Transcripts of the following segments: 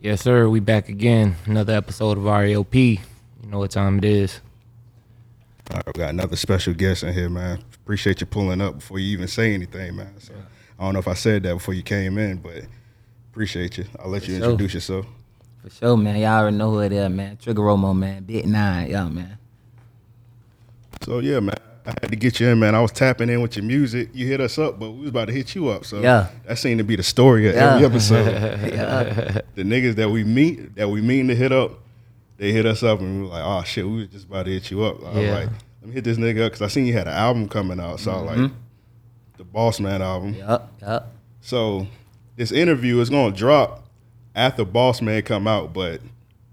Yes, sir. We back again. Another episode of RAOP. You know what time it is. All right, we got another special guest in here, man. Appreciate you pulling up before you even say anything, man. So I don't know if I said that before you came in, but appreciate you. I'll let you sure. introduce yourself. For sure, man. Y'all already know who it is, man. Trigga Romo, man. Big Nine, yeah, man. So yeah, man. I had to get you in, man. I was tapping in with your music. You hit us up, but we was about to hit you up. So Yeah. that seemed to be the story of Yeah. every episode. Yeah, the niggas that we meet, that we mean to hit up, they hit us up and we were like, oh shit, we was just about to hit you up. I was Yeah. like, let me hit this nigga up because I seen you had an album coming out. So was like, mm-hmm. the Boss Man album. Yep, yup. So this interview is gonna drop after Boss Man come out, but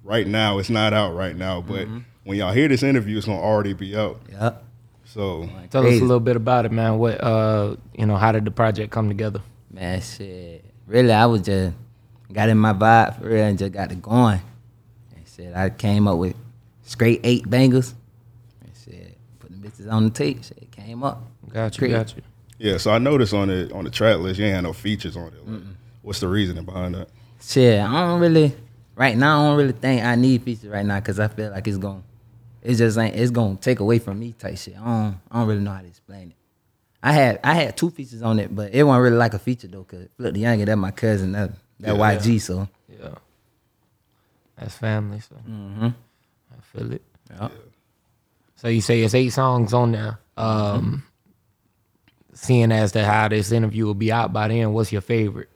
right now it's not out right now. But mm-hmm. when y'all hear this interview, it's gonna already be out. Yup. So Tell us a little bit about it, man. What uh, you know, how did the project come together? Man, shit. Really, I was just got in my vibe for real and just got it going. And shit, I came up with straight eight bangers. And shit, put the bitches on the tape. Shit, it came up. Got you, Crazy. got you. yeah, so I noticed on the on the track list you ain't had no features on it. Like, what's the reasoning behind that? Shit, I don't really. Right now, I don't really think I need features right now because I feel like it's going. It's just ain't. It's gonna take away from me type shit. I don't. I don't really know how to explain it. I had I had two features on it, but it wasn't really like a feature though. Cause Flip the Younger, that my cousin, that that Yeah. YG. So Yeah. That's family, so mm-hmm. I feel it. yeah. So you say it's eight songs on there. Um seeing as to how this interview will be out by then, what's your favorite?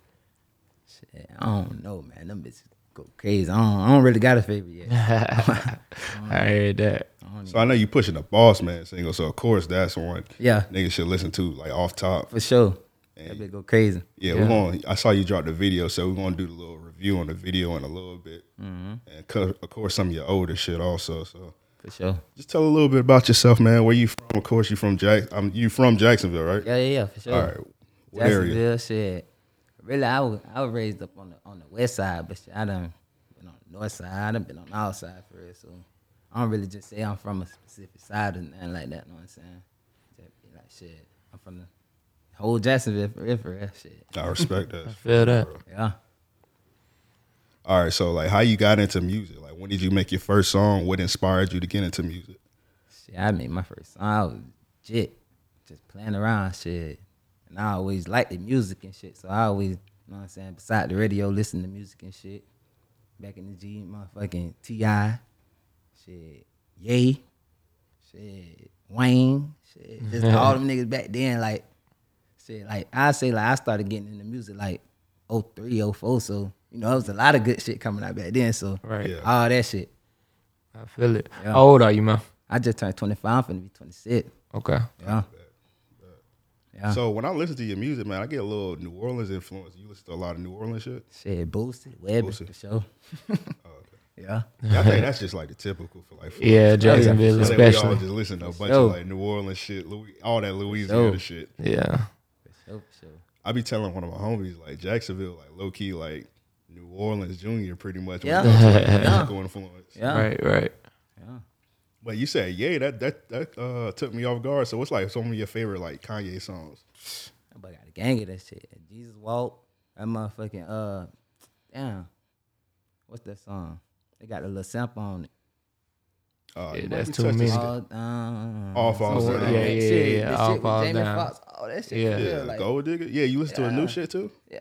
Shit, I don't know, man. Them bitches go crazy. I don't, I don't really got a favorite yet. I heard that. So I know you pushing the Boss Man single, so of course that's one Yeah, niggas should listen to like off top. for sure. That bitch go crazy. Yeah, Yeah. we're going. I saw you drop the video, so we're gonna do the little review on the video in a little bit, and co- of course some of your older shit also. So For sure. just tell a little bit about yourself, man. Where you from? Of course, you from Jack. Um, you from Jacksonville, right? Yeah, yeah, yeah, for sure. All right. What area? Jacksonville, shit. Really, I was I was raised up on the on the west side, but shit, I done been on the north side. I done been on the outside for real. So I don't really just say I'm from a specific side or nothing like that. You know what I'm saying? Just be like shit. I'm from the whole Jacksonville for real, for real. Shit. I respect that. Feel that. Yeah. All right, so like, how you got into music? Like, when did you make your first song? What inspired you to get into music? Shit, I made my first song. I was legit, just playing around, shit. And I always liked the music and shit. So I always, you know what I'm saying, beside the radio, listen to music and shit. Back in the G, motherfucking T.I., shit, Yay, shit, Wayne, shit. Just all them niggas back then, like, shit, like, I say, like, I started getting into music like 03, 04. So, you know, there was a lot of good shit coming out back then. So, Right. Yeah. all that shit. I feel it. Yeah. How old are you, man? I just turned 25, I'm finna be 26. Okay. Yeah. Yeah. So when I listen to your music, man, I get a little New Orleans influence. You listen to a lot of New Orleans shit. Shit, boosted, Webbie Boosted. for sure. Oh, yeah. I think that's just like the typical for like. Yeah, Jacksonville I think we all especially. just listen to a bunch sure. of like New Orleans shit, Louis, all that Louisiana sure. shit. Yeah. For sure. I be telling one of my homies like Jacksonville, like low key, like New Orleans Junior, pretty much. when Yeah. it to, like, Yeah. musical influence. Yeah. Right, right. Yeah. But you said, yeah, that that that uh, took me off guard. So what's like some of your favorite like Kanye songs? But I got a gang of that shit. Jesus Walk, that motherfucking uh damn. What's that song? They got a little sample on it. Uh, Yeah, that's too many. All, down. All Falls Down. on Yeah, yeah, shit. yeah, This All shit Falls Down. Foxx, all that shit. Yeah. for Yeah, like, Gold Digger. Yeah, you listen to a new shit too. Yeah.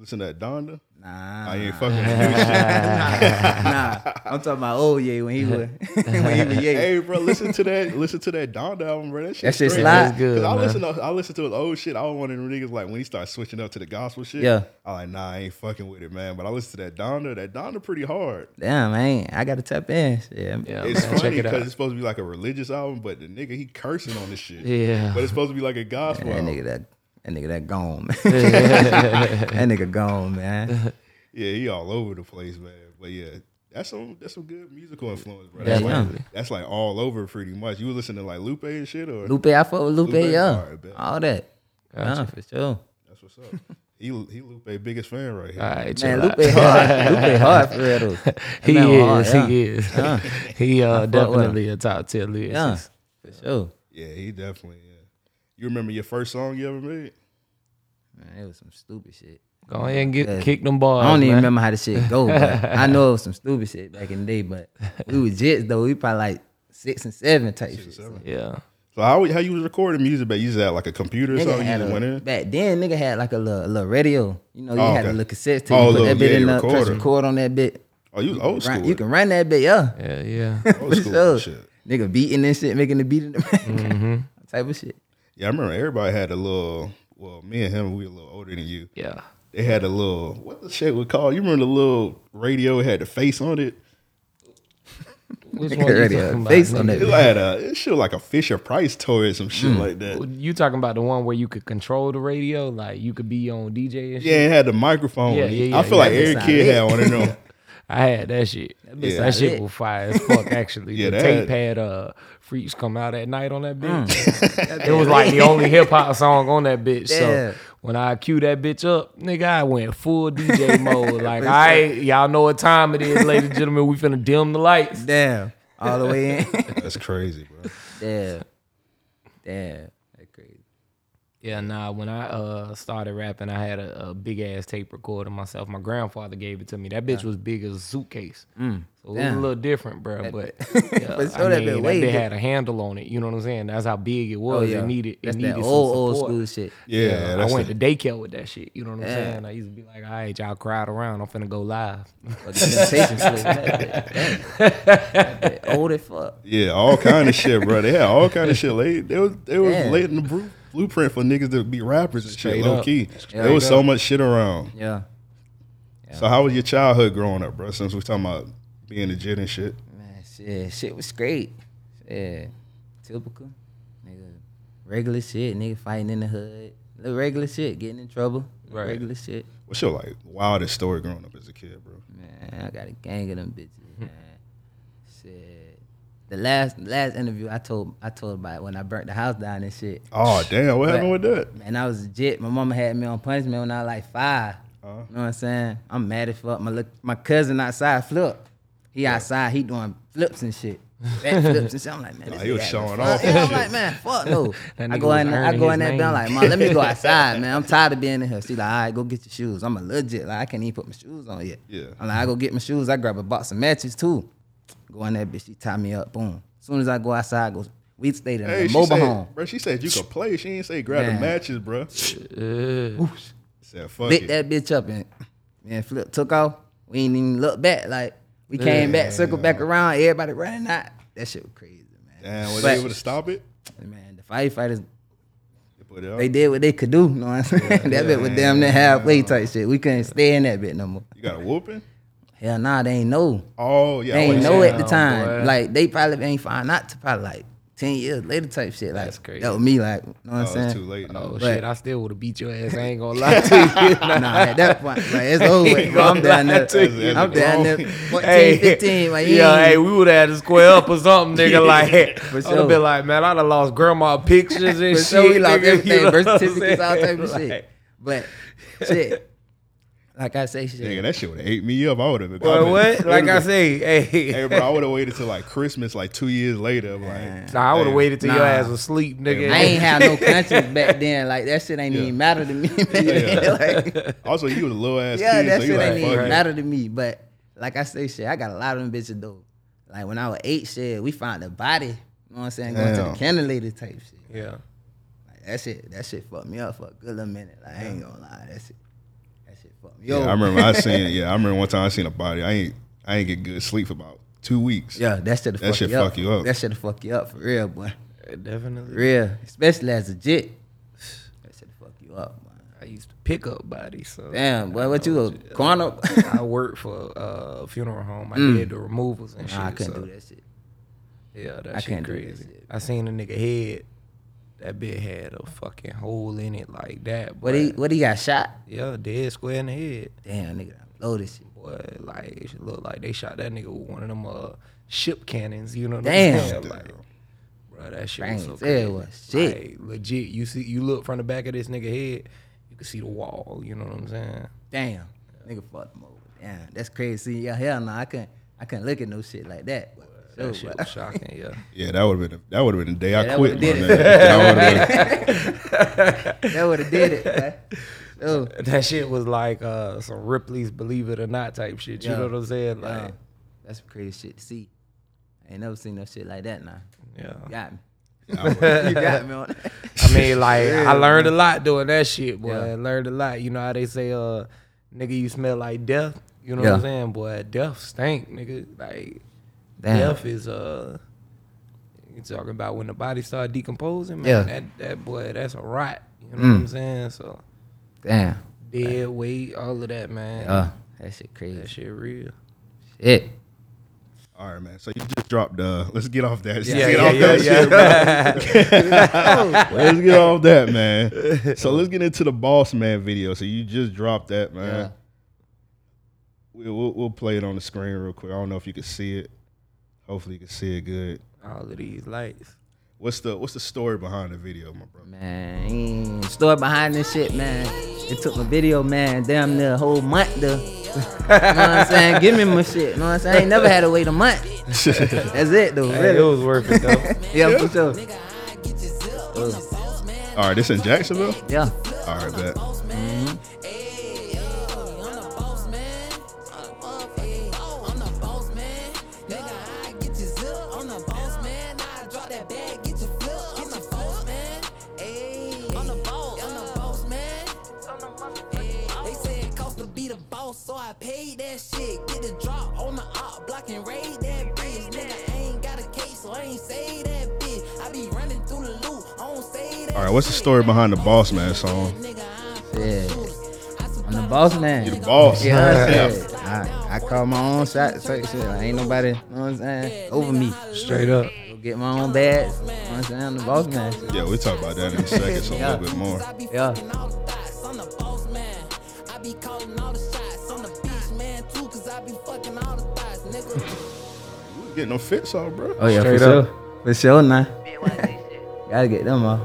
Listen to that Donda. Nah. I ain't fucking with new shit. nah, I'm talking about old Ye when he was when he was Ye. Hey, bro, listen to that. Listen to that Donda album, bro. That shit. That shit straight. That's good, Cause I man. listen to I listen to his old shit. I was one of them niggas like when he started switching up to the gospel shit. Yeah. I like nah, I ain't fucking with it, man. But I listen to that Donda. That Donda pretty hard. Damn, man, I gotta tap in. Shit. Yeah, It's man, funny check it because it's supposed to be like a religious album, but the nigga he cursing on this shit. Yeah. But it's supposed to be like a gospel That album. nigga that that nigga that gone, man. that nigga gone, man. Yeah, he all over the place, man. But yeah, that's some that's some good musical influence, bro. Yeah, That's, like, Definitely. that's like all over pretty much. You were listening to like Lupe and shit, or Lupe, I fuck with Lupe, Lupe? yeah. Alright, bet. All that. Gotcha. Yeah, for sure. that's what's up. he he Lupe biggest fan right here. All right, Man, chill Lupe out. hard. Lupe hard for real He man is, hard, yeah. he is. Yeah. he uh, fuck with definitely a top tier lyricist. Yeah, for sure. Yeah, he definitely. Yeah. You remember your first song you ever made? Man, it was some stupid shit. Go ahead and get Yeah. kick them balls. I don't even man. remember how the shit go, but I know it was some stupid shit back in the day. But we was jits though. We probably like six and seven type shit. So. Yeah. So how how you was recording music? But you just had like a computer or Nigga something. You had just a, went in. back then, nigga had like a little, a little radio. You know, you Oh, had okay. a little cassette tape. Oh, you put little- that bit yeah, in the press recorder. record on that bit. Oh, you was old school. Run, you can run that bit, yeah. Yeah, yeah. old school sure. shit. Nigga beating and shit, making the beat in the back. Mm-hmm. type of shit. Yeah, I remember everybody had a little. Well, me and him, we were a little older than you. yeah. They had a little what the shit was called. You remember the little radio it had the face on it? Which Nigga one you talking had about? face on it. It had a it showed like a Fisher Price toy or some shit hmm. like that. You talking about the one where you could control the radio, like you could be on DJ and shit. Yeah, it had the microphone. Yeah, yeah, yeah, I feel yeah. like That every bitch kid lit. had one of them. I had that shit. That, that shit lit. was fire as fuck. Actually, Yeah, the that tape had- had uh freaks come out at night on that bitch. it was like the only hip hop song on that bitch. Yeah. So when I cue that bitch up, nigga, I went full DJ mode. Like, all right, y'all know what time it is, ladies and gentlemen. We finna dim the lights. Damn. All the way in. That's crazy, bro. Damn. Damn. That crazy. Yeah, nah. When I uh started rapping, I had a, a big ass tape recorder myself. My grandfather gave it to me. That bitch was big as a suitcase, so it was a little different, bro. But yeah, For sure I that mean, bit that way bit had a handle on it. You know what I'm saying? That's how big it Oh was. yeah. It needed. That's it needed that some old old school shit. Yeah, Yeah, I went the- to daycare with that shit. You know what I'm Yeah. saying? I used to be like, all right, y'all crowd around. I'm finna go live. But the temptation slip, that bit. Damn. That bit Old as fuck. Yeah, all kind of shit, bro. They had all kind of shit laid. They was they was Yeah. laid in the bru- blueprint for niggas to be rappers and Straight shit. Low up. key, Yeah. there was Straight so much shit around. Yeah. So how was your childhood growing up, bro? Since we talking about being legit and shit. Man, shit, shit was great. Yeah, typical, nigga. Regular shit, nigga fighting in the hood. Little regular shit, getting in trouble. Right. Regular shit. What's your like wildest story growing up as a kid, bro? Man, I got a gang of them bitches, man. shit. The last last interview I told I told about when I burnt the house down and shit. Oh damn, what But- happened with that? Man, I was legit. My mama had me on punishment when I was like 5 Uh-huh. You know what I'm saying? I'm mad as fuck. My look, my cousin outside flip. He outside, he doing flips and shit. Back flips and shit. I'm like, man, Nah, this he was showing off Yeah, I'm like, man, fuck no. I go was in, I go in that bed. I'm like, mom, let me go outside, man. I'm tired of being in here. She like, all right, go get your shoes. I'm a legit. Like, I can't even put my shoes on yet. Yeah. I'm like, I go get my shoes. I grab a box of matches too. Go in that bitch. She tie me up. Boom. As soon as I go outside, I go. We stayed in Hey, a mobile said, home. bro. She said you could play. She ain't say grab the matches, bro. Uh, Said fuck lit it. that bitch up and man flip took off. We ain't even look back. Like we came back, circled back around, everybody running out. That shit was crazy, man. Damn, was But- they able to stop it? Man, the firefighters They put it up. they did what they could do. You know what I'm saying? that bit was damn near halfway type shit. We couldn't stay in that bit no more. You got a whooping? Hell nah, they ain't know. Oh yeah, They ain't was know at the Oh, time. boy. Like they probably ain't find out to probably like ten years later type shit. Like That's crazy. that was me. Like you know what I'm Oh, saying? too late. now. oh But- shit, I still would have beat your ass. I ain't gonna lie to you. nah, at that point, like it's over. with, bro. I'm down there. I'm down there. 14, Hey, 15. Like, you yeah, hey, we would have had to square up or something, nigga. Like, I'd have sure. been like, man, I'd have lost grandma pictures and For shit. sure, we lost nigga, everything, you know birth what I'm certificates, all type of Like, shit. But shit, like I say, shit. Nigga, that shit would have ate me up. I would have been. Boy, what? Like I say, hey, Hey, bro, I would have waited till like Christmas, like two years later. I'm like, nah, I would have waited till your ass was asleep, nigga. I ain't have no conscience back then. Like that shit ain't Yeah. even matter to me. Man. like, also, you was a little ass yeah, kid, that so you shit like, ain't even fuck it. matter to me. But like I say, shit, I got a lot of them bitches though. Like when I was eight, shit, we found a body. You know what I'm saying? Going to Damn. the candle type shit. Yeah. Like that shit, that shit fucked me up for a good little minute. Like I ain't gonna lie, that shit, that shit fucked me Yeah. I remember I seen. Yeah, I remember one time I seen a body. I ain't, I ain't get good sleep for about two weeks. Yeah, that shit That fuck, shit you, up. fuck you up. That shit fuck you up for real, boy. Definitely. Real, especially as a jit. That shit fuck you up, man. I used to pick up bodies. So Damn, boy, what you know a corner? I worked for uh, a funeral home. I did the removals and shit. Nah, I couldn't so, do that shit. Yeah, that I shit can't do that shit. I seen a nigga head. That bitch had a fucking hole in it like that. What he, boy. what he got shot? Yeah, dead square in the head. Damn, nigga, blow this shit. Boy, like it looked like they shot that nigga with one of them uh, ship cannons. You know what Damn. I'm saying? Like, bro, that shit was so crazy. was shit. Like, legit, you see, you look from the back of this nigga head, you can see the wall. You know what I'm saying? Damn, nigga fucked him over. Damn, that's crazy. Yeah, hell no, I couldn't, I couldn't look at no shit like that. But That sure, shit was shocking. Yeah. Yeah, that would have been. That would have been the day Yeah, I that quit. did it. That would've been- that would have did it. boy. Oh, That shit was like uh, some Ripley's Believe It or Not type shit. You Yeah. know what I'm saying? yeah. Like, that's some crazy shit to see. I ain't never seen no shit like that now. yeah. You got me. I you got me on that. I mean, like I learned a lot doing that shit, boy. Yeah. I learned a lot. You know how they say, uh, nigga, you smell like death. You know what I'm saying, boy? Death stink, nigga. Like Damn. death is uh, you talking about when the body start decomposing, man. Yeah. That that boy, that's a rot. You know what I'm Mm. saying? So Damn. dead weight, all of that, man. Oh, that shit crazy. that shit real. Shit. All right, man. So you just dropped. Uh, let's get off that. Yeah, let's get yeah, off yeah, that shit, yeah. let's get off that, man. So let's get into the Boss Man video. So you just dropped that, man. Yeah. We'll, we'll, we'll play it on the screen real quick. I don't know if you can see it. Hopefully, you can see it good. all of these lights. What's the What's the story behind the video, my brother? Man, story behind this shit, man. It took my video, man, damn near a whole month to, you know what I'm saying? Give me my shit, you know what I'm saying? I ain't never had to wait a month. That's it, though, Hey, it was worth it though. Yeah, for sure. All right, this in Jacksonville. Yeah. All right, bet. All right, what's the story behind the Boss Man song? Nigga, Shit. I'm the boss man. You the boss. Yeah, shit. I, I call my own shot, so shit. I ain't nobody, you know what I'm saying, over me. Straight up. Go get my own bags. You know what I'm saying? I'm the boss man. Yeah, we'll talk about that in a second, so a little bit more. Be Yeah. fucking all the thoughts, I'm the boss man. I be calling all the shots, I'm the beach man too, cause I be fucking all the thoughts, nigga. We Getting no fits off, bro. Oh, yeah, Straight for up. sure. For sure, now. Gotta get them off.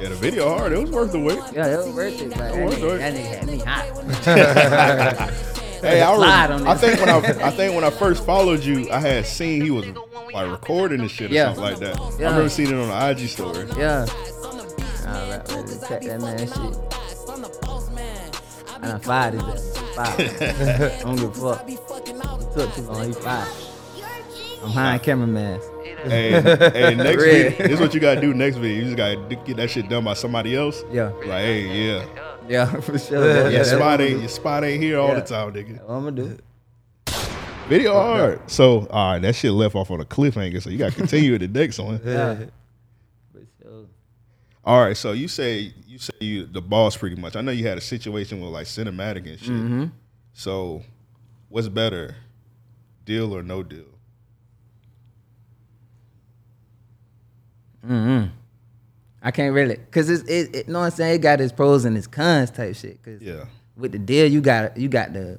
Yeah, the video hard. It was worth the wait. Yeah, it was worth it, but that worth it. that nigga had me hot. Hey, I, Slide I think when I I think when I first followed you, I had seen he was like recording and shit or Yeah. something like that. I remember seeing it on the IG story. Yeah. Alright, ready to cut that man shit. I done fired his ass. Fired. I don't give a fuck. Took too long, he fired. I'm hiring cameraman. Hey, hey, next Real. video, this is what you gotta do next video. You just gotta get that shit done by somebody else. Yeah. Like, hey, yeah, Yeah, for sure. Yeah, your spot I'm ain't your spot ain't here all Yeah. the time, nigga. I'm gonna do. it. Video hard. So, all right, that shit left off on a cliffhanger. So you gotta continue with the next one. Yeah. For sure. All right, so you say you say you the boss pretty much. I know you had a situation with like cinematic and shit. Mm-hmm. So, what's better, deal or no deal? Mm-hmm. I can't really, cause it's it, it. Know what I'm saying? It got its pros and its cons type shit. Cause Yeah, with the deal, you got you got the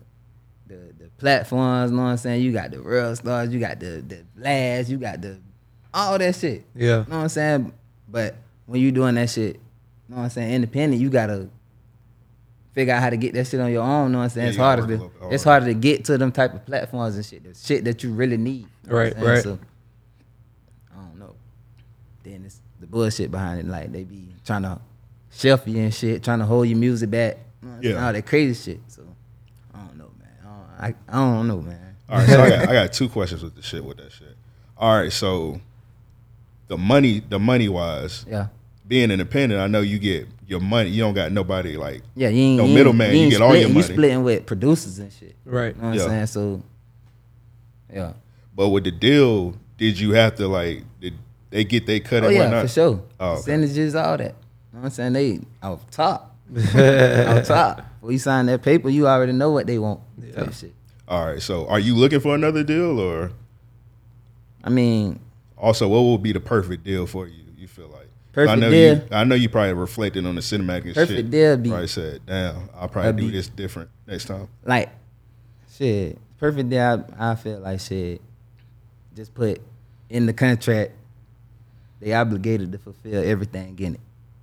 the the platforms. Know what I'm saying? You got the real stars. You got the the blast. You got the all that shit. Yeah. Know what I'm saying? But when you doing that shit, you know what I'm saying? Independent, you gotta figure out how to get that shit on your own. Know what I'm saying? Yeah, it's harder to bit it's harder. to get to them type of platforms and shit. The shit that you really need. Know what I'm Right, right. So, I don't know. Then it's the bullshit behind it. Like they be trying to shelf you and shit, trying to hold your music back. You know what I'm saying? Yeah. All that crazy shit. So I don't know, man. I don't, I, I don't know, man. All right, so I got I got two questions with the shit with that shit. All right, so the money, the money wise, Yeah. being independent, I know you get your money. You don't got nobody like Yeah, you ain't No middleman, you ain't get all your money. You splitting with producers and shit. Right. You know what Yeah. I'm saying? So yeah. But with the deal, did you have to like did they get they cut Oh and yeah, whatnot? for sure. Oh, okay. Percentages, all that. You know what I'm saying? They off top. off top. When you sign that paper, you already know what they want. Yeah. Shit. All right, so are you looking for another deal or I mean, Also, what would be the perfect deal for you? You feel like Perfect I know deal? You, I know you probably reflected on the cinematic and Perfect shit. deal be- probably said, "Damn, I'll probably do be- this different next time." like, shit, perfect deal. I, I feel like shit. Just put in the contract. They obligated to fulfill everything in it.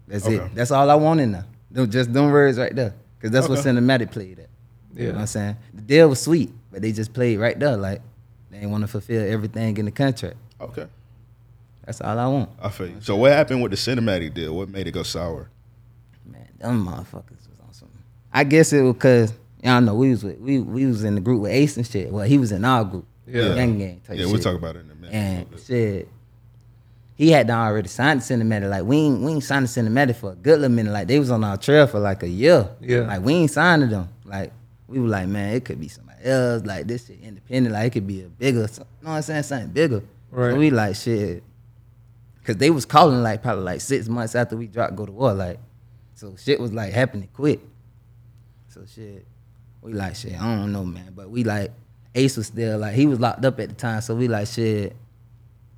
That's Okay. it. That's all I want in there. Them, just them words right there. Cause that's what cinematic played at. You know Yeah. what I'm saying? The deal was sweet, but they just played right there. Like they ain't want to fulfill everything in the contract. Okay, That's all I want. I feel you. So, what happened with the cinematic deal? What made it go sour? Man, them motherfuckers was on some. I guess it was cause y'all know we was with, we we was in the group with Ace and shit. Well, he was in our group. Yeah. Gang gang type Yeah, shit. we'll talk about it in a minute. And shit, he had done already signed the cinematic. Like we ain't we ain't signed the cinematic for a good little minute. Like they was on our trail for like a year. Yeah. Like we ain't signed to them. Like we were like, man, it could be somebody else. Like this shit independent. Like it could be a bigger. You know what I'm saying? Something bigger. Right. So we like shit. Cause they was calling like probably like six months after we dropped Go to War. Like so shit was like happening quick. So shit, we like shit. I don't know, man. But we like Ace was still like he was locked up at the time. So we like shit.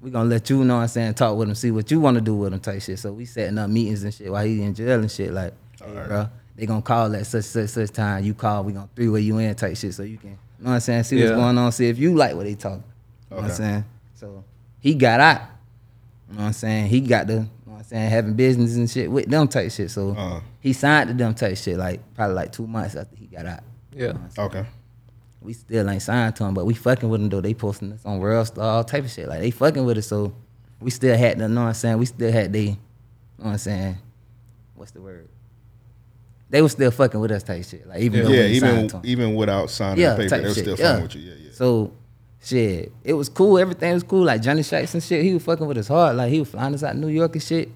We gonna let you know what I'm saying, talk with him, see what you wanna do with him type shit. So we setting up meetings and shit while he in jail and shit. Like, hey, Alright. bro, they gonna call at such such such time. You call, we gonna three way you in type shit. So you can, you know what I'm saying, see what's Yeah. going on, see if you like what they talking. You know what I'm saying? So he got out. You know what I'm saying? He got the, you know what I'm saying, having business and shit with them type shit. So Uh-huh. he signed to them type shit like probably like two months after he got out. Yeah. Okay, We still ain't signed to them, but we fucking with them though. They posting us on World Star, all type of shit. Like they fucking with us, so we still had the, you know what I'm saying? We still had they, you know what I'm saying? What's the word? They were still fucking with us type shit. Like even though yeah, ain't even signed to 'em. even without signing yeah, the paper, they were shit. still yeah. fucking with you. Yeah, yeah. So shit, it was cool. Everything was cool. Like Johnny Shipes and shit, he was fucking with us hard. Like he was flying us out New York and shit.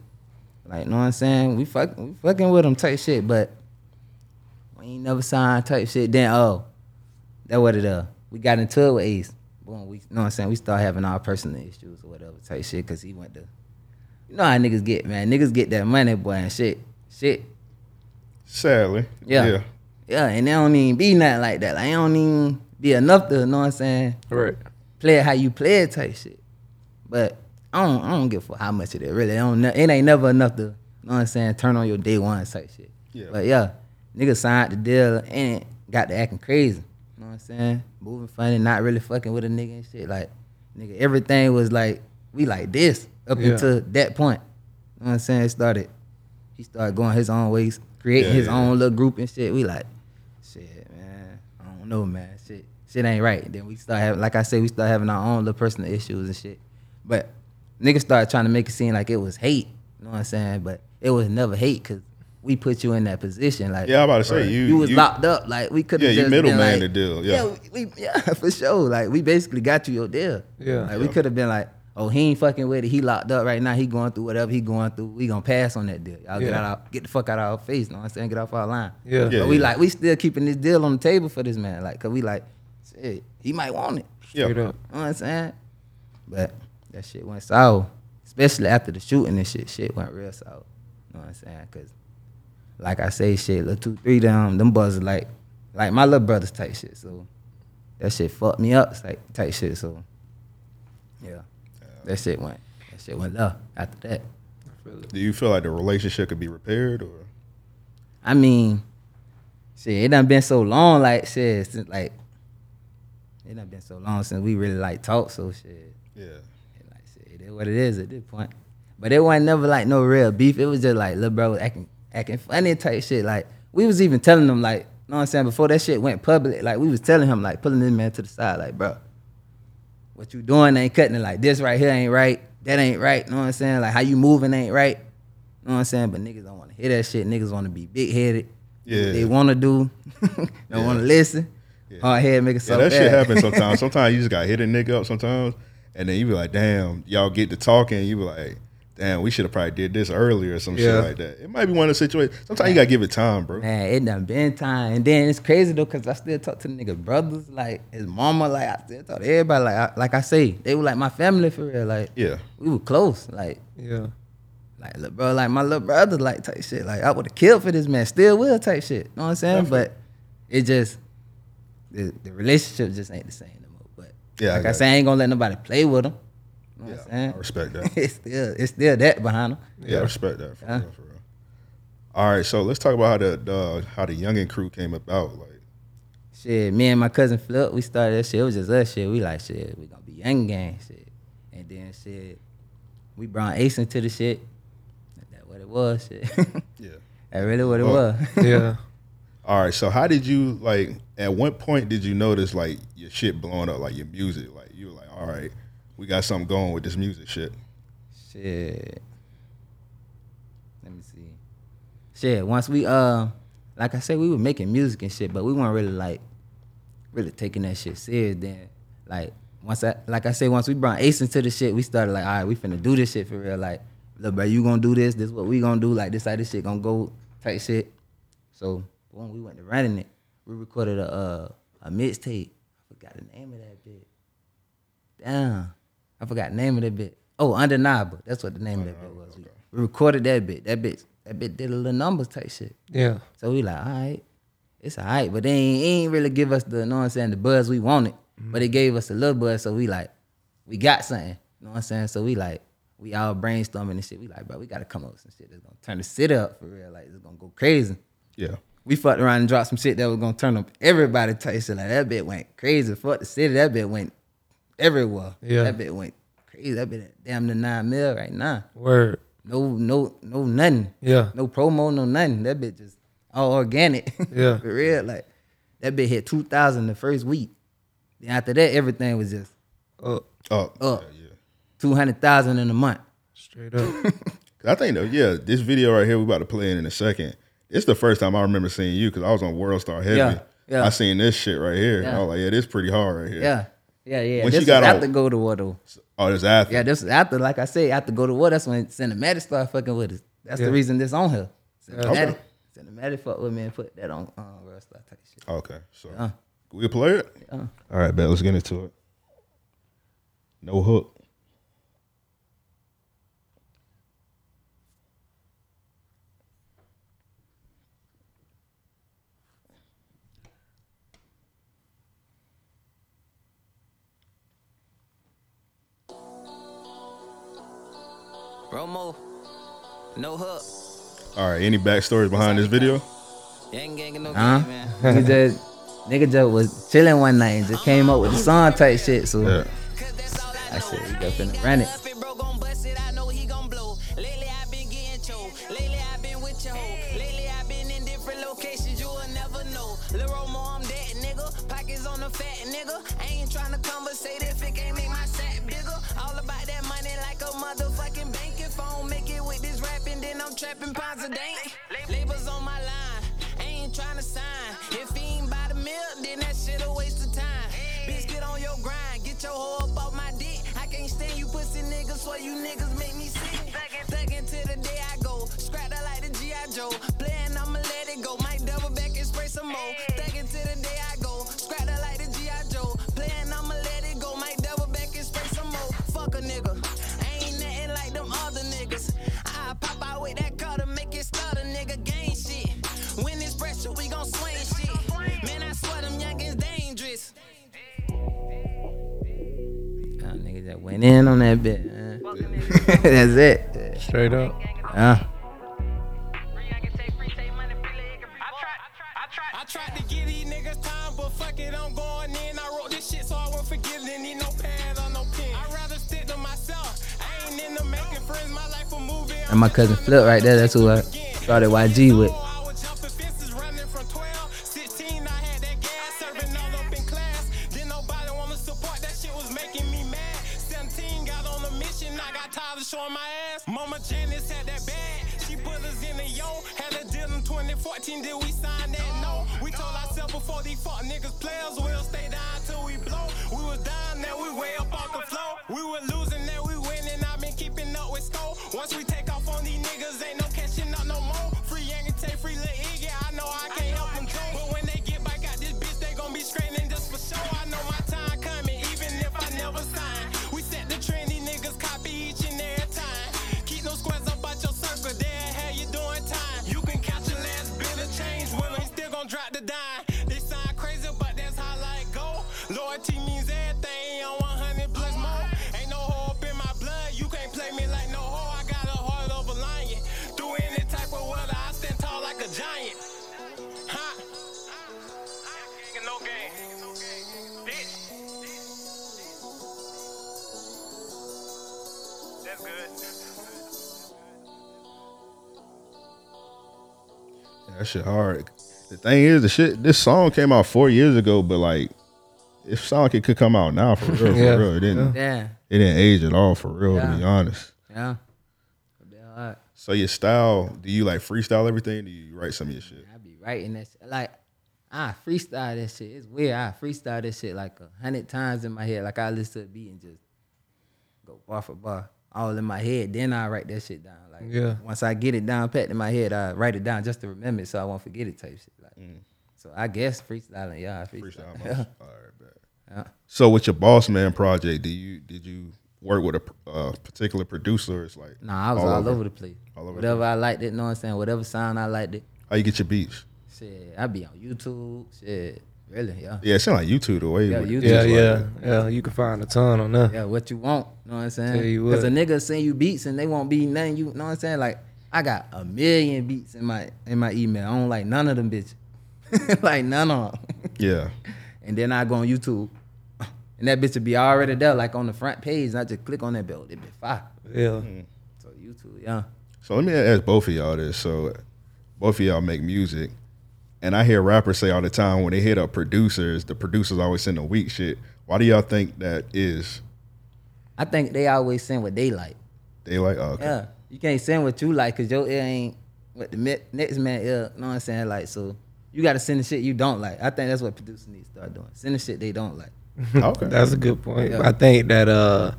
Like, you know what I'm saying? We fucking, we fucking with him type shit, but we ain't never signed type shit. Then oh, that what it uh. We got into it with Ace. Boom, we know what I'm saying. We start having our personal issues or whatever type shit because he went to. You know how niggas get, man. Niggas get that money, boy, and shit, shit. Sadly, Yeah. yeah. Yeah, and they don't even be nothing like that. Like, it don't even be enough to, know what I'm saying? Right. play it how you play it type shit. But I don't I don't give for how much of it really. I don't ne- it ain't never enough to you know what I'm saying, turn on your day one type shit. Yeah. But yeah, niggas signed the deal and got to acting crazy. You know what I'm saying? Moving funny, not really fucking with a nigga and shit. Like, nigga, everything was like we like this up Yeah. until that point. You know what I'm saying? It started he started going his own ways, creating Yeah, his yeah. own little group and shit. We like, shit, man. I don't know, man. Shit, shit ain't right. Then we start having, like I said, we start having our own little personal issues and shit. But niggas started trying to make it seem like it was hate. You know what I'm saying? But it was never hate because we put you in that position. Like, Yeah, I'm about to say you. you was locked up. Like we could Yeah, have you middleman been the like, deal, yeah. we, we- yeah, for sure. Like we basically got you your deal. Yeah. like we could have been like, oh, he ain't fucking with it. He locked up right now. He going through whatever he going through. We gonna pass on that deal. Y'all get out, our, get the fuck out of our face. You know what I'm saying? Get off our line. Yeah. Yeah, but we yeah. like we still keeping this deal on the table for this man. Like, cause we like, shit, he might want it. Yeah. Up. You know what I'm saying? But that shit went sour. Especially after the shooting and shit. Shit went real sour. You know what I'm saying? Cause like I say, shit, little two, three them, them are like like my little brothers type shit. So that shit fucked me up like type shit. So yeah. That shit went that shit went low after that. Do you feel like the relationship could be repaired or? I mean, shit, it done been so long, like shit, since like it done been so long since we really like talked, so shit. Yeah. And like shit, it is what it is at this point. But it wasn't never like no real beef. It was just like little bro was acting acting funny type shit. Like we was even telling him like, you know what I'm saying, before that shit went public, like we was telling him like pulling this man to the side, like, bro, what you doing ain't cutting it. Like this right here ain't right. That ain't right. You know what I'm saying? Like how you moving ain't right. You know what I'm saying? But niggas don't want to hear that shit. Niggas want to be big headed. Yeah. They want to do. don't Yeah. want to listen. Yeah. Hard head make it Yeah, so that bad. shit happens sometimes. Sometimes you just got hit a nigga up sometimes, and then you be like, damn, y'all get to talking, you be like, damn, we should have probably did this earlier or some Yeah. shit like that. It might be one of the situations. Sometimes you gotta give it time, bro. Man, it done been time. And then it's crazy though, cause I still talk to the nigga brothers, like his mama, like I still talk to everybody. Like I, like I say, they were like my family for real. Like Yeah. we were close. Like Yeah. like little bro, like my little brother, like type shit. Like I would have killed for this man, still will type shit. You know what I'm saying? But it just the, the relationship just ain't the same no more. But Yeah, like I, got say, I ain't gonna let nobody play with him. You know Yeah, what I'm saying? I respect that. it's still it's still that behind them. Yeah, I respect that. For real, for real. All right, so let's talk about how the, the how the Yungeen crew came about. Like, Shit, me and my cousin Flip, we started that shit. It was just us shit. We like shit, we gonna be young gang shit. And then shit, we brought Ace into the shit. That what it was, shit. yeah. that really what it Oh. was. Yeah. All right, so how did you like? At what point did you notice like your shit blowing up, like your music? Like you were like, all right, we got something going with this music shit. Shit. Let me see. Shit. Once we uh, like I said, we were making music and shit, but we weren't really like, really taking that shit serious. Then, like once I, like I said, once we brought Ace into the shit, we started like, all right, we finna do this shit for real. Like, look, bro, you gonna do this? This what we gonna do? Like this how this shit gonna go? Type shit. So when we went to running it, we recorded a uh, a mixtape. I forgot the name of that bit. Damn. I forgot the name of that bit. Oh, Undeniable. That's what the name of that bit was. We, we recorded that bit. That bit that bit did a little numbers type shit. Yeah. So we like, all right, it's all right. But they ain't, ain't really give us the, you know what I'm saying, the buzz we wanted. Mm-hmm. But it gave us a little buzz. So we like, we got something. You know what I'm saying? So we like, we all brainstorming and shit. We like, bro, we gotta come up with some shit that's gonna turn the city up for real. Like, it's gonna go crazy. Yeah, We fucked around and dropped some shit that was gonna turn up everybody type shit. Like that bit went crazy. Fuck the city. That bit went everywhere. Yeah. That bit went crazy. That bit damn the nine mil right now. Word. No, no, no nothing. Yeah. No promo, no nothing. That bit just all organic. Yeah. For real. Like that bit hit two thousand the first week. Then after that, everything was just Up. Up. Up. yeah, yeah. two hundred thousand in a month. Straight up. I think though, yeah, this video right here we about to play it in a second. It's the first time I remember seeing you because I was on World Star Heavy. Yeah, yeah. I seen this shit right here. Yeah. I was like, yeah, this pretty hard right here. Yeah. Yeah, yeah. When this she got was on- after go to war though. Oh, this after. Yeah, this is after, like I say, after go to war, that's when Cinematic started fucking with us. That's Yeah. the reason this on here. Cinematic. Okay. Cinematic fuck with me and put that on uh, World Star type shit. Okay, so Yeah. we play it. Yeah. All right, bet. Let's get into it. No hook. Romo, no hook. All right. Any backstories behind this video? Yang gang and no Huh? game, man. nigga just nigga just was chilling one night and just came up with the song type shit. So Yeah. Cause that's all I I said, we go finna run it. Went in on that bit. Man. That's it. Straight up. Yeah. I tried to give these niggas time, but fuck it, I'm going in. I wrote this shit so I won't forget it. Need no pad or no pen. I'd rather stick to myself. I ain't into making friends. My life a movie. And my cousin Flip right there, that's who I started YG with. Shit hard. The thing is, the shit. This song came out four years ago, but like, if song it could come out now for real, for Yeah. real, it didn't. Yeah, It didn't age at all, for real. To be honest. yeah. That hard. So your style, do you like freestyle everything? Do you write some of your shit? I be writing that shit. Like, I freestyle that shit. It's weird. I freestyle that shit like a hundred times in my head. Like I listen to the beat and just go bar for bar, all in my head. Then I write that shit down. Like, Yeah. Once I get it down pat in my head, I write it down just to remember it, so I won't forget it. Type shit. Like, so I guess freestyling. Yeah, I freestyle. Freestyle. Yeah. All right, bet. Yeah. So with your Boss Man project, do you did you work with a uh, particular producer? It's like Nah, I was all, over. the place. All over the Whatever I liked it, you know what I'm saying? Whatever sound I liked it. How you get your beats? Shit, I be on YouTube. Shit, really, yeah. Yeah, it sound like YouTube the way. Yeah, YouTube. Yeah, yeah, like- yeah. You can find a ton on that. Yeah, what you want. You know what I'm saying? Because a what. nigga send you beats and they won't be nothing you know what I'm saying? Like I got a million beats in my in my email. I don't like none of them bitches. like none of them. Yeah. and then I go on YouTube. And that bitch will be already there, like on the front page. And I just click on that bill. It be fire. Yeah. Mm-hmm. So YouTube, yeah. So let me ask both of y'all this. So both of y'all make music, and I hear rappers say all the time when they hit up producers, the producers always send them weak shit. Why do y'all think that is? I think they always send what they like. They like, oh, okay. Yeah. You can't send what you like because your ear ain't what the next man ear. Know what I'm saying? Like, so you got to send the shit you don't like. I think that's what producers need to start doing. Send the shit they don't like. okay. That's a good point. Yeah. I think that uh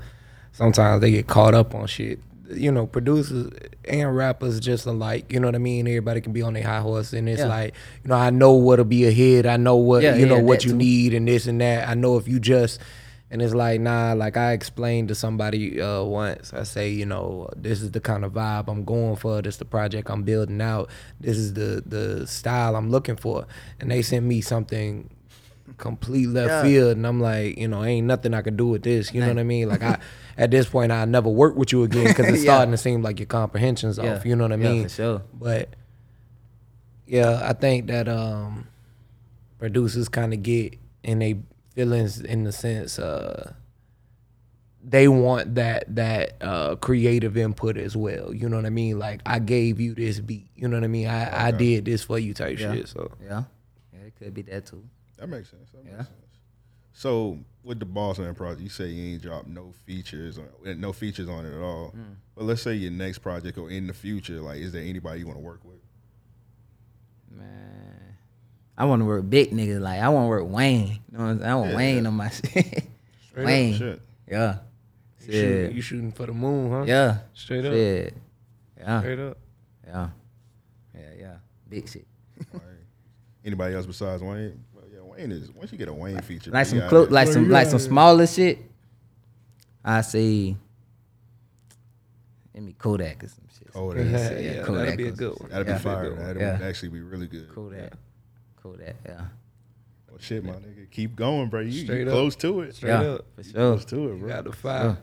sometimes they get caught up on shit. You know, producers and rappers just alike. You know what I mean? Everybody can be on their high horse, and it's Yeah. like, you know, I know what'll be a hit. I know what Yeah, you know what you too. need, and this and that. I know if you just, and it's like, nah. Like I explained to somebody uh once. I say, you know, this is the kind of vibe I'm going for. This the project I'm building out. This is the the style I'm looking for, and they sent me something complete left Yeah. field and I'm like, you know, ain't nothing I can do with this. You know what I mean? Like I at this point I never work with you again because it's Yeah. starting to seem like your comprehension's Yeah. off. You know what I Yeah, mean? for sure. But yeah, I think that um producers kind of get in they feelings in the sense uh they want that that uh creative input as well. You know what I mean? Like I gave you this beat. You know what I mean? I, I did this for you type Yeah. shit. So Yeah. Yeah, it could be that too. That makes sense. That makes Yeah. sense. So with the Boss Man project, you say you ain't dropped no features, on, no features on it at all. Mm. But let's say your next project or in the future, like, is there anybody you want to work with? Man. I want to work big niggas. Like I want to work Wayne. You know what I'm saying? I want Yeah. Wayne on my shit. up Wayne. Shit. Yeah. you, shooting, you shooting for the moon, huh? Yeah. Straight up. Shit. Yeah. Straight up. Yeah. Yeah, yeah. Big shit. All right. Anybody else besides Wayne? Well, Wayne is once you get a Wayne feature, Like some got clo- it. like some like some smaller shit. I say Let me Kodak or some shit. Kodak. Yeah, Yeah, yeah, Kodak that'd be a good one. That'd be Yeah. fire. That'd Yeah. would actually be really good. Kodak. Kodak, yeah. Well, shit, my nigga, keep going, bro. You, you Straight up. close to it. Straight yeah, up. for sure. Close to it, You bro. got the fire.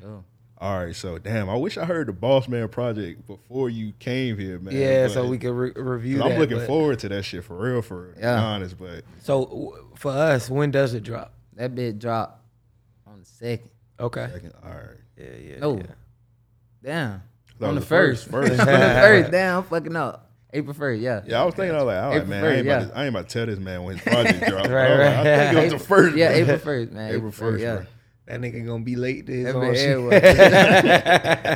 Sure. All right, so damn, I wish I heard the Boss Man project before you came here, man. Yeah, but- so we can re- review 'cause that. I'm looking but- forward to that shit for real, for real, to be Yeah. honest. But So w- for us, when does it drop? That bit drop on the second. Okay. second, all right, Yeah, yeah. No. yeah. Damn. On the the first, first. first. on the first. Damn, I'm fucking up. April first, yeah. yeah, I was thinking, I was like, all right, April man, I ain't, about yeah. to, I ain't about to tell this man when his project dropped. Right, I, was like, I right. think it was the April- first. Yeah, bro. April first, man. April first, yeah. bro. That nigga gonna be late to his That own bit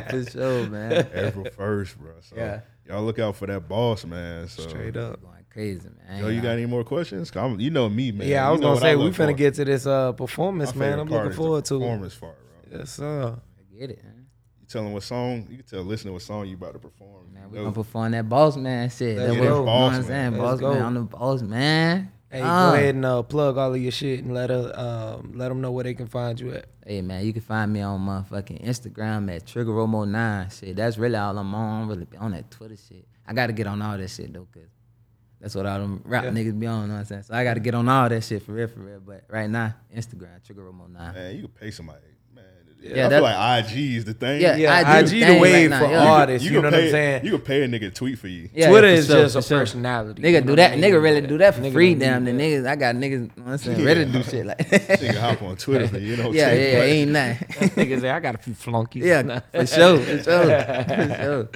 shit. For sure, man. April first, bro. So Yeah. y'all look out for that boss, man. So Straight up. Going crazy, man. Yo, you got any more questions? I'm- you know me, man. Yeah, I You was know gonna say we look finna for. get to this uh My performance, man. I'm looking forward to it. performance part, bro. Yes, sir. I get it, man. You tell them what song. You can tell listener what song you about to perform. Man, we Yo, gonna perform that boss man shit. Let's That's go. what, you know Boss what I'm Man. saying? Let's Boss go. man, I'm the boss man. Hey, Ah. go ahead and uh, plug all of your shit and let her um, let them know where they can find you at. Hey man, you can find me on motherfucking Instagram at TriggaRomo9. Shit, that's really all I'm on. I don't really be on that Twitter shit. I gotta get on all that shit though, cause that's what all them rap Yeah. niggas be on. You know what I'm saying? So I gotta get on all that shit for real, for real. But right now, Instagram TriggaRomo9. Man, you can pay somebody. Man, Yeah, I that- feel like IG is the thing. Yeah, Yeah, IG IG, the the wave right for yeah. artists. You, can know pay, what I'm saying? You can pay a nigga tweet for you. Yeah, Twitter is sure, just a sure. personality. Nigga you do that. what I Nigga mean? really do that for Nigga free don't down. do The niggas, I got niggas. You know what I'm saying Yeah. ready to do shit like. Nigga hop on Twitter for you. you know what I'm yeah, yeah, yeah, ain't nothing. Niggas say I got a few flunkies. yeah, for sure, for sure, for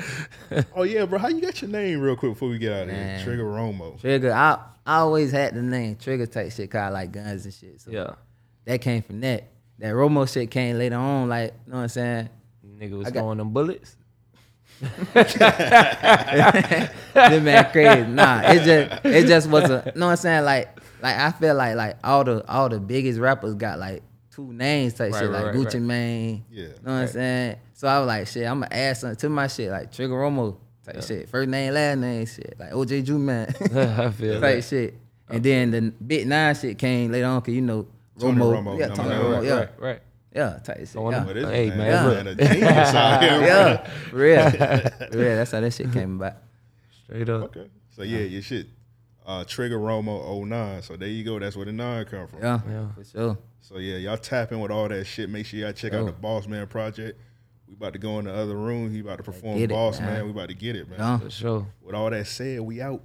sure. Oh yeah, bro. How you got your name real quick before we get out of here? Trigga Romo. Trigger. I I always had the name Trigger type shit, called like guns and shit. So yeah. that came from that. That Romo shit came later on. Like, you know what I'm saying? Nigga was I got- throwing them bullets. This man crazy. Nah, it just it just was a. You know what I'm saying? Like like I feel like like all the all the biggest rappers got like two names type Right, shit, right, like right, Gucci right. Mane. Yeah. You know what I'm saying? So I was like, shit, I'm gonna add something to my shit, like Trigga Romo type shit. First name, last name shit. Like OJ Ju Man. I feel type that. shit. And then the Big Nine shit came later on, cause you know Tony Romo, Romo, yeah, number Tony. Romo, yeah, Right, right. yeah, type shit, So yeah. But this Hey, man, man, this look. man a genius out here. yeah, real, real. That's how that shit came about. Straight up. Okay. So yeah, your shit. Uh, Trigga Romo 09. So there you go. That's where the nine come from. Yeah, Yeah. for sure. So yeah, y'all tap in with all that shit. Make sure y'all check out the Boss Man project. We about to go in the other room. He about to perform get it, Boss man. Man. We about to get it, man. Yeah. For sure. With all that said, we out.